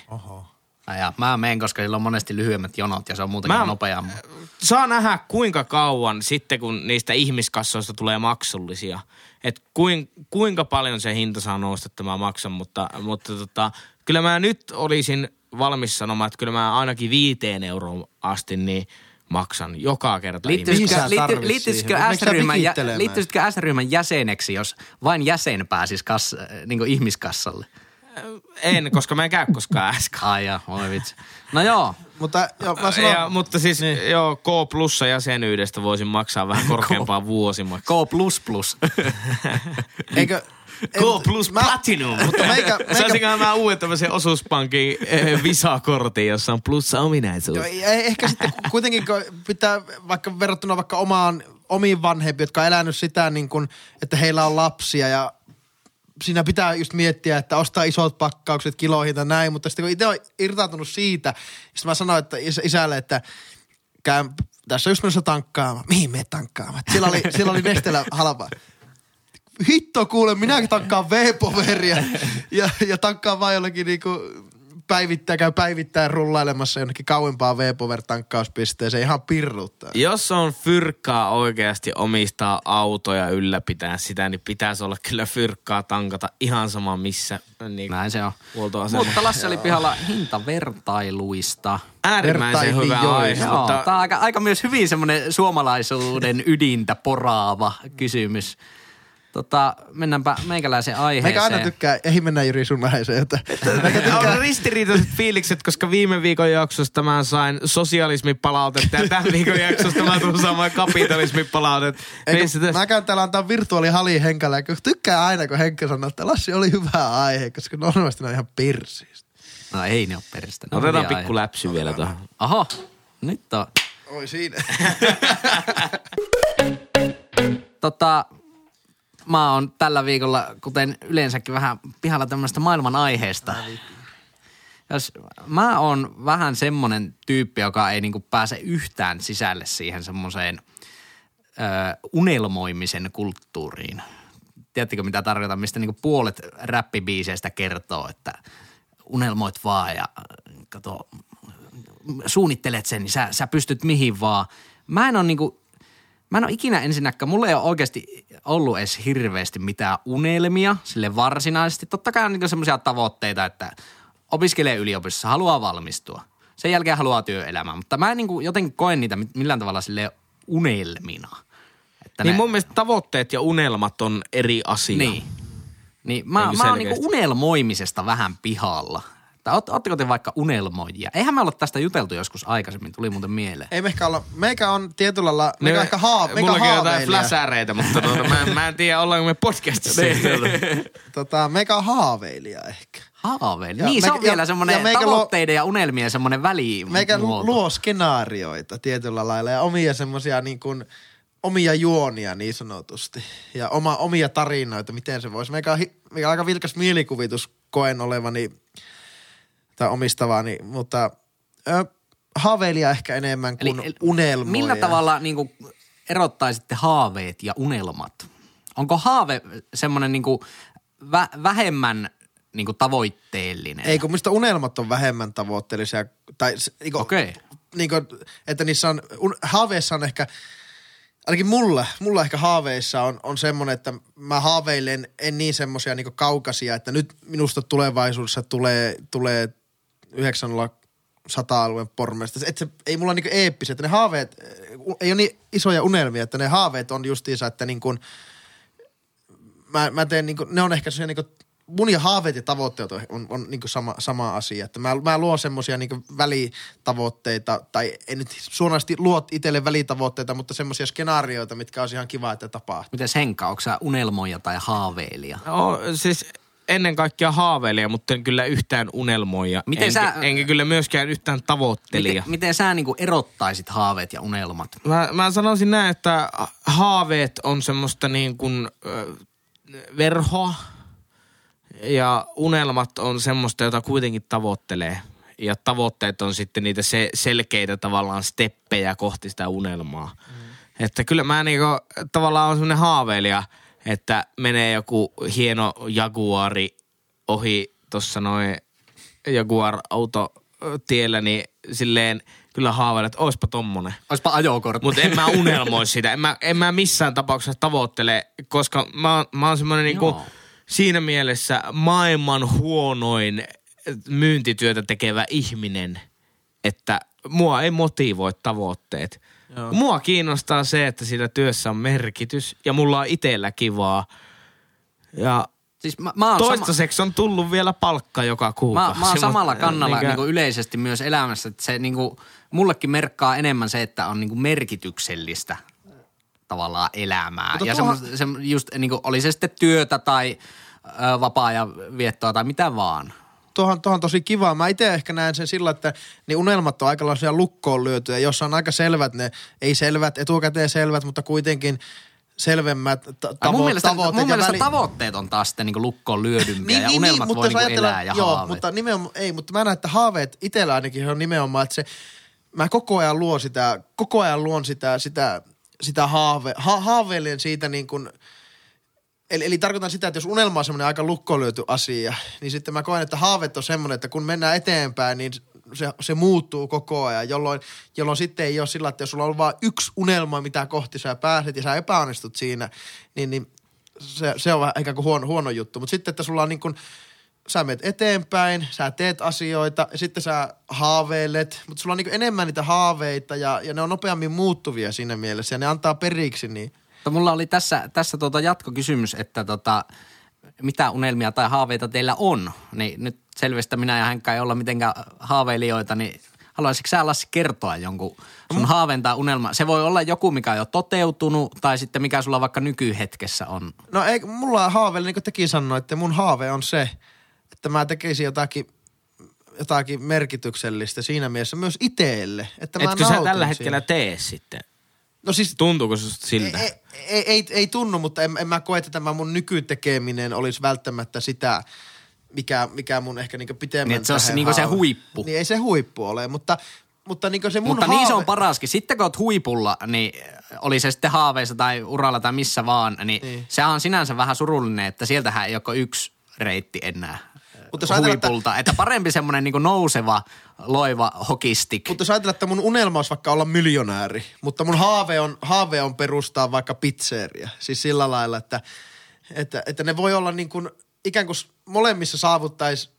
Speaker 1: Ja mä menen, koska sillä on monesti lyhyemmät jonot ja se on muutenkin
Speaker 3: Mä-
Speaker 1: nopeammin.
Speaker 3: Saa nähdä kuinka kauan sitten, kun niistä ihmiskassoista tulee maksullisia. Että kuin, kuinka paljon se hinta saa nousta, että mä maksan, mutta, mutta tota, kyllä mä nyt olisin valmis sanomaan, että kyllä mä ainakin viiteen euroon asti niin maksan joka kerta.
Speaker 1: Liittyisikö,
Speaker 2: Mihin sä
Speaker 1: liitty, liittyisikö, S-ryhmän, jä,
Speaker 2: vikittelemään?
Speaker 1: liittyisikö S-ryhmän jäseneksi, jos vain jäsen pääsisi kas, niin kuin ihmiskassalle?
Speaker 3: En, koska mä en käy koskaan äsken. [LAUGHS]
Speaker 1: Ai ja, voi vitsi. No joo,
Speaker 2: Mutta joo, mä sanon,
Speaker 3: Ja, mutta siis niin. joo, K plussa jäsenyydestä voisin maksaa vähän [LAUGHS] korkeampaa vuosimaksaa.
Speaker 1: K++. plus. [LAUGHS]
Speaker 2: eikö...
Speaker 3: K plus
Speaker 2: mä-
Speaker 3: platinum.
Speaker 2: Mutta meikä, [LAUGHS] meikä
Speaker 3: Saisinkohan mä uuden tämmöisen osuuspankin eh, Visa-kortin, jossa on plussa ominaisuus.
Speaker 2: Ei- ehkä sitten ku- kuitenkin kun pitää vaikka verrattuna vaikka omaan, omiin vanhempiin, jotka on elänyt sitä niin kuin, että heillä on lapsia ja siinä pitää just miettiä, että ostaa isot pakkaukset kiloihin tai näin, mutta sitten kun itse on irtautunut siitä, sitten mä sanoin että is- isälle, että käyn tässä just menossa tankkaamaan. Mihin me tankkaamaan? Siellä oli, siellä oli Nestelä halpaa. Hitto kuule, minäkin tankkaan V-poveria ja, ja tankkaan vaan jollakin niinku päivittäin, käy päivittäin rullailemassa jonnekin kauempaa V-power-tankkauspisteeseen. Ihan pirruttaa.
Speaker 3: Jos on fyrkkaa oikeasti omistaa autoja ylläpitää sitä, niin pitäisi olla kyllä fyrkkaa tankata ihan sama missä niin
Speaker 1: Näin se on. Mutta Lassi oli pihalla hintavertailuista.
Speaker 3: Äärimmäisen hyvä aihe,
Speaker 1: Joo,
Speaker 3: mutta
Speaker 1: tämä on aika, aika myös hyvin semmoinen suomalaisuuden ydintä poraava kysymys. Tota, mennäänpä meikäläisen aiheeseen.
Speaker 2: Meikä aina tykkää, ei mennä Jyri sun aiheeseen, että [LAUGHS] meikä tykkää,
Speaker 3: on ristiriitaiset fiilikset, koska viime viikon jaksosta mä sain sosialismipalautetta ja tämän viikon jaksosta mä tulen saamaan kapitalismipalautetta.
Speaker 2: Eikö,
Speaker 3: Niin tässä-
Speaker 2: mä käyn täällä antaa virtuaalihali Henkalle, ja kun tykkää aina, kun Henkka sanoo, että Lassi oli hyvä aihe, koska normaalisti ne on ihan pirsiistä.
Speaker 1: No ei ne ole peristä. ne on
Speaker 3: Otetaan pikku läpsy vielä tuohon.
Speaker 1: Oho, nyt on.
Speaker 2: Oi siinä. [LAUGHS]
Speaker 1: Tota, mä oon tällä viikolla, kuten yleensäkin vähän pihalla tämmöistä maailman aiheesta. Jos mä oon vähän semmonen tyyppi, joka ei niinku pääse yhtään sisälle siihen semmoiseen unelmoimisen kulttuuriin. Tiedättekö mitä tarkoitan, mistä niinku puolet räppibiiseistä kertoo, että unelmoit vaan ja kato, suunnittelet sen, niin sä, sä pystyt mihin vaan. Mä en ole niinku, mä en ole ikinä ensinnäkään, mulla ei ole oikeasti ollut edes hirveästi mitään unelmia sille varsinaisesti. Totta kai on niinku semmoisia tavoitteita, että opiskelee yliopistossa, haluaa valmistua. Sen jälkeen haluaa työelämää, mutta mä en niinku jotenkin koe niitä millään tavalla sille unelmina. Että
Speaker 3: Niin
Speaker 1: ne-
Speaker 3: mun mielestä tavoitteet ja unelmat on eri asia.
Speaker 1: niin. Niin mä,
Speaker 3: Niin
Speaker 1: mä oon niinku unelmoimisesta vähän pihalla. Tai oot, ootteko te vaikka unelmoijia? Eihän me olla tästä juteltu joskus aikaisemmin, tuli muuten mieleen.
Speaker 2: Ei me ehkä olla, meikä on tietyllä lailla, meikä ehkä haa, meikä
Speaker 3: Mullakin on jotain
Speaker 2: haaveilija.
Speaker 3: fläsäreitä, mutta tuota, mä, en- mä en tiedä, ollaanko me podcastissa.
Speaker 2: Tota, meikä on haaveilija ehkä.
Speaker 1: Haaveili.
Speaker 2: Ja
Speaker 1: Niin, se
Speaker 2: meikä-
Speaker 1: on vielä
Speaker 2: ja-
Speaker 1: semmoinen
Speaker 2: ja meikä luo-
Speaker 1: tavoitteiden ja unelmien semmoinen väli.
Speaker 2: Meikä luo skenaarioita tietyllä lailla ja omia semmosia niin kuin, omia juonia niin sanotusti. Ja oma, omia tarinoita, miten se voisi. Meikä on, hi- meikä on aika vilkas mielikuvitus koen olevani tai omistavani, mutta ö, haaveilija ehkä enemmän kuin eli, unelmoija.
Speaker 1: Millä tavalla niin kuin, erottaisitte haaveet ja unelmat? Onko haave semmoinen niin kuin, vä- vähemmän niin kuin, tavoitteellinen?
Speaker 2: Ei, kun mistä unelmat on vähemmän tavoitteellisia. Tai, s- niinku,
Speaker 1: Okei.
Speaker 2: Niinku, että niissä on, un, haaveissa on ehkä, ainakin mulla, mulla ehkä haaveissa on, on semmoinen, että mä haaveilen en niin semmoisia niinku kaukaisia, että nyt minusta tulevaisuudessa tulee, tulee 90100 alueen pormesta. Et se, ei mulla niinku eeppiset, että ne haaveet, eh, ei ole niin isoja unelmia, että ne haaveet on justiinsa, että niin kuin, mä, mä teen niinku, ne on ehkä sellaisia niinku, mun ja haaveet ja tavoitteet on, on, on niinku sama, sama asia. Että mä, mä luon semmoisia niinku välitavoitteita, tai en nyt suorasti luot itselle välitavoitteita, mutta semmoisia skenaarioita, mitkä olisi ihan kiva, että tapahtuu.
Speaker 1: Miten Henkka, onko sä unelmoija tai haaveilija?
Speaker 3: No, siis ennen kaikkea haaveilija, mutta en kyllä yhtään unelmoija.
Speaker 1: Miten
Speaker 3: enkä,
Speaker 1: sä-
Speaker 3: enkä kyllä myöskään yhtään tavoittelija.
Speaker 1: Miten, miten sä niin kuin erottaisit haaveet ja unelmat?
Speaker 3: Mä, mä sanoisin näin, että haaveet on semmoista niin kuin ö, verhoa ja unelmat on semmoista, jota kuitenkin tavoittelee. Ja tavoitteet on sitten niitä se, selkeitä tavallaan steppejä kohti sitä unelmaa. Mm. Että kyllä mä niinku tavallaan on semmoinen haaveilija, että menee joku hieno Jaguari ohi tuossa noin Jaguar-auto tiellä, niin silleen kyllä haaveilen, että oispa tommonen.
Speaker 1: Olisipa ajokortti.
Speaker 3: Mutta en mä [LAUGHS] unelmoi sitä. En mä, en mä missään tapauksessa tavoittele, koska mä, mä oon semmoinen niinku, siinä mielessä maailman huonoin myyntityötä tekevä ihminen, että mua ei motivoi tavoitteet. Joo. Mua kiinnostaa se, että siinä työssä on merkitys ja mulla on itsellä kivaa. Ja
Speaker 1: Siis mä, mä oon sama,
Speaker 3: toistaiseksi on tullut vielä palkka joka
Speaker 1: mä,
Speaker 3: kuukausi.
Speaker 1: mä oon samalla
Speaker 3: mutta,
Speaker 1: kannalla
Speaker 3: niinkö-
Speaker 1: niin kuin yleisesti myös elämässä, että se niin kuin, mullekin merkkaa enemmän se, että on niin kuin merkityksellistä tavallaan elämää.
Speaker 2: Mutta
Speaker 1: ja
Speaker 2: tuohan-
Speaker 1: semmoista, se, just niin kuin, oli se sitten työtä tai ö, vapaa-ajan viettoa tai mitä vaan.
Speaker 2: Tuohan, tuohan tosi kiva. Mä itse ehkä näen sen sillä, että niin unelmat on aika lailla lukkoon lyötyjä, jossa on aika selvät ne, ei selvät, etukäteen selvät, mutta kuitenkin selvemmät
Speaker 1: Ai
Speaker 2: tavo-
Speaker 1: mun mielestä,
Speaker 2: tavoitteet.
Speaker 1: mun mielestä
Speaker 2: väli-
Speaker 1: tavoitteet on taas sitten niin kuin lukkoon lyödympiä ja unelmat
Speaker 2: mutta
Speaker 1: voi niin
Speaker 2: ajatellaan-
Speaker 1: elää ja
Speaker 2: Joo,
Speaker 1: haaveet.
Speaker 2: mutta nimenomaan, ei, mutta mä näen, että haaveet itsellä ainakin on nimenomaan, että se, mä koko ajan luon sitä, koko ajan luon sitä, sitä, sitä haave, ha, haaveilen siitä niin kuin, eli, eli tarkoitan sitä, että jos unelma on semmoinen aika lukkoon lyöty asia, niin sitten mä koen, että haaveet on semmoinen, että kun mennään eteenpäin, niin se, se muuttuu koko ajan, jolloin, jolloin sitten ei ole sillä, että jos sulla on vain yksi unelma, mitä kohti sä pääset ja sä epäonnistut siinä, niin, niin se, se on vähän ikään kuin huono, huono juttu. Mutta sitten, että sulla on niin kuin, sä menet eteenpäin, sä teet asioita ja sitten sä haaveilet, mutta sulla on niin enemmän niitä haaveita ja, ja ne on nopeammin muuttuvia siinä mielessä ja ne antaa periksi, niin
Speaker 1: Mutta mulla oli tässä, tässä tuota jatkokysymys, että tota, mitä unelmia tai haaveita teillä on. Niin nyt selvästä minä ja Henkka ei olla mitenkään haaveilijoita, niin haluaisitko sä Lassi kertoa jonkun sun haaveen tai unelma? Se voi olla joku, mikä on jo toteutunut tai sitten mikä sulla vaikka nykyhetkessä on.
Speaker 2: No ei, mulla on haaveilla, niin kuin tekin sanoitte, mun haave on se, että mä tekisin jotakin, jotakin merkityksellistä siinä mielessä myös itselle. Että mä
Speaker 3: Etkö sä tällä
Speaker 2: siitä.
Speaker 3: hetkellä tee sitten?
Speaker 2: No siis
Speaker 3: Tuntuuko susta siltä?
Speaker 2: ei, ei, ei, ei tunnu, mutta en, en mä koe, että tämä mun nykytekeminen olisi välttämättä sitä, mikä, mikä mun ehkä niinku pitemmän
Speaker 1: Niin, se
Speaker 2: tähden
Speaker 1: niinku se huippu.
Speaker 2: Niin ei se huippu ole, mutta, mutta niinku se mun
Speaker 1: Mutta
Speaker 2: haave...
Speaker 1: niin se on paraskin. Sitten kun oot huipulla, niin oli se sitten haaveissa tai uralla tai missä vaan, niin,
Speaker 2: Niin.
Speaker 1: sehän on sinänsä vähän surullinen, että sieltähän ei ole yksi reitti enää
Speaker 2: Mutta ajatellaan, että-
Speaker 1: huipulta. Että, parempi semmoinen niin nouseva, loiva hokistik.
Speaker 2: Mutta jos ajatellaan, että mun unelma olisi vaikka olla miljonääri, mutta mun haave on, haave on perustaa vaikka pizzeria. Siis sillä lailla, että, että, että ne voi olla niin kuin, ikään kuin molemmissa saavuttaisi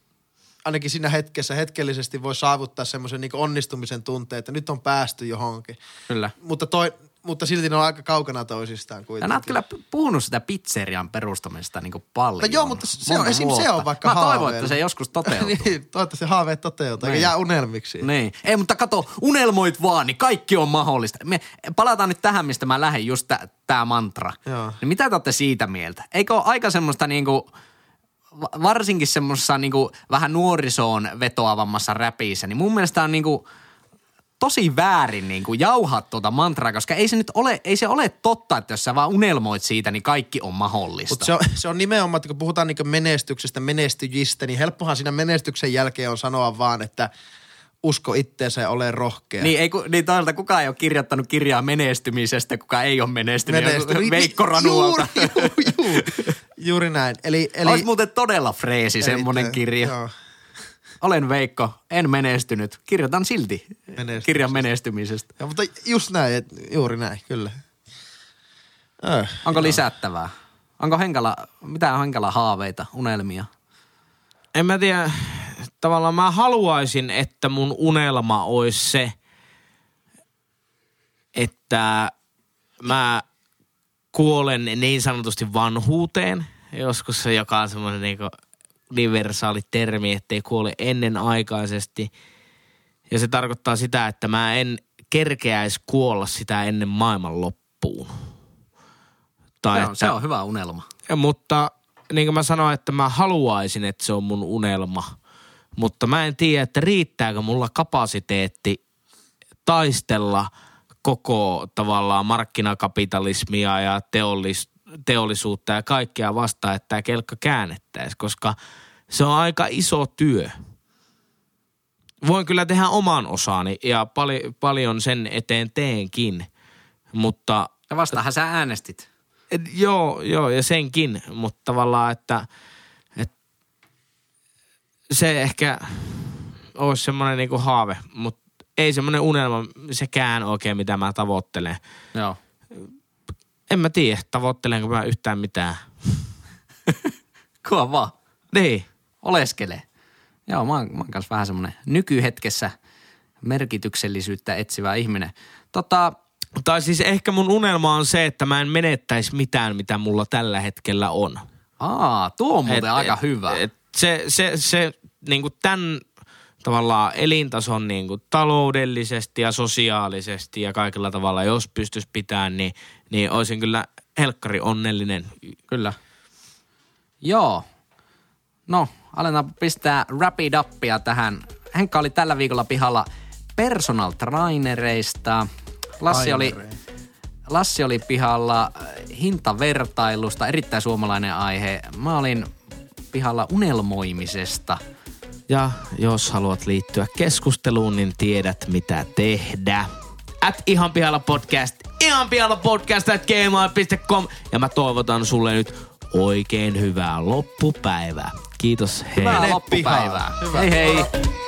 Speaker 2: ainakin siinä hetkessä hetkellisesti voi saavuttaa semmoisen niin onnistumisen tunteen, että nyt on päästy johonkin.
Speaker 1: Kyllä.
Speaker 2: Mutta toi, mutta silti ne on aika kaukana toisistaan
Speaker 1: Ja
Speaker 2: kuitenkin.
Speaker 1: oot kyllä puhunut sitä pizzerian perustamista niin paljon.
Speaker 2: No joo, mutta se on- esim. se on vaikka
Speaker 1: Mä toivon,
Speaker 2: haaveilla.
Speaker 1: että se joskus [LAUGHS] toteutuu.
Speaker 2: niin, toivottavasti haaveet toteutuu, eikä
Speaker 1: Niin.
Speaker 2: jää unelmiksi.
Speaker 1: Niin. Ei, mutta kato, unelmoit vaan, niin kaikki on mahdollista. Me palataan nyt tähän, mistä mä lähdin, just tä- tää mantra.
Speaker 2: Joo.
Speaker 1: Niin mitä te olette siitä mieltä? Eikö ole aika semmoista niinku, va- varsinkin semmoisessa niinku vähän nuorisoon vetoavammassa räpissä, niin mun mielestä on niinku tosi väärin niinku jauhaa tuota mantraa, koska ei se nyt ole, ei se ole totta, että jos sä vaan unelmoit siitä, niin kaikki on mahdollista.
Speaker 2: Mutta se on, se on nimenomaan, että kun puhutaan niin menestyksestä, menestyjistä, niin helppohan siinä menestyksen jälkeen on sanoa vaan, että usko itteensä ja ole rohkea.
Speaker 1: Niin, ei, niin toisaalta kukaan ei ole kirjoittanut kirjaa menestymisestä, kuka ei ole menestynyt.
Speaker 2: Menestynyt.
Speaker 1: Veikko Ranualta.
Speaker 2: Juuri, juuri, juuri, juuri näin. Eli, eli,
Speaker 1: Olisi muuten todella freesi semmoinen kirja.
Speaker 2: Joo.
Speaker 1: Olen Veikko, en menestynyt. Kirjoitan silti
Speaker 2: Menestymisestä.
Speaker 1: kirjan menestymisestä.
Speaker 2: Ja, mutta just näin, et, juuri näin, kyllä. Öh.
Speaker 1: Onko lisättävää? Onko Henkala, mitä on Henkala haaveita, unelmia?
Speaker 3: En mä tiedä, tavallaan mä haluaisin, että mun unelma olisi se, että mä kuolen niin sanotusti vanhuuteen. Joskus se, joka on semmoinen niin universaali termi, ettei kuole ennenaikaisesti. Ja se tarkoittaa sitä, että mä en kerkeäisi kuolla sitä ennen maailman loppuun. Tai
Speaker 1: Se
Speaker 3: että,
Speaker 1: on, se on hyvä unelma.
Speaker 3: mutta niin kuin mä sanoin, että mä haluaisin, että se on mun unelma. Mutta mä en tiedä, että riittääkö mulla kapasiteetti taistella koko tavallaan markkinakapitalismia ja teollis, teollisuutta ja kaikkea vastaan, että tämä kelkka käännettäisiin, koska se on aika iso työ. Voin kyllä tehdä oman osani ja pali, paljon sen eteen teenkin, mutta
Speaker 1: Ja vastahan sä äänestit.
Speaker 3: et, joo, joo, ja senkin, mutta tavallaan, että, että se ehkä olisi semmoinen niinku haave, mutta ei semmoinen unelma sekään oikein, mitä mä tavoittelen.
Speaker 1: Joo.
Speaker 3: En mä tiedä, tavoittelenko mä yhtään mitään. [LAUGHS]
Speaker 1: Kuva vaan.
Speaker 3: Niin.
Speaker 1: Oleskele. Joo, mä oon, mä oon kanssa vähän semmoinen nykyhetkessä merkityksellisyyttä etsivä ihminen. Tota,
Speaker 3: Tai siis ehkä mun unelma on se, että mä en menettäisi mitään, mitä mulla tällä hetkellä on.
Speaker 1: aa, tuo on muuten
Speaker 3: Et-
Speaker 1: aika
Speaker 3: et-
Speaker 1: hyvä.
Speaker 3: Et se, se, se niin kuin tämän tavallaan elintason niin kuin taloudellisesti ja sosiaalisesti ja kaikilla tavalla, jos pystyisi pitämään, niin, niin olisin kyllä helkkari onnellinen.
Speaker 1: Kyllä. Joo. No, aletaan pistää rapid uppia tähän. Henkka oli tällä viikolla pihalla personal trainereista. Lassi oli, Lassi oli pihalla äh, hintavertailusta, erittäin suomalainen aihe. Mä olin pihalla unelmoimisesta.
Speaker 3: Ja jos haluat liittyä keskusteluun, niin tiedät mitä tehdä. At ihan pihalla podcast, ihan pihalla podcast at gmail.com. Ja mä toivotan sulle nyt oikein hyvää loppupäivää. Kiitos, hei.
Speaker 1: Hyvää loppupäivää.
Speaker 2: pihalle. Hyvä.
Speaker 1: Hei hei.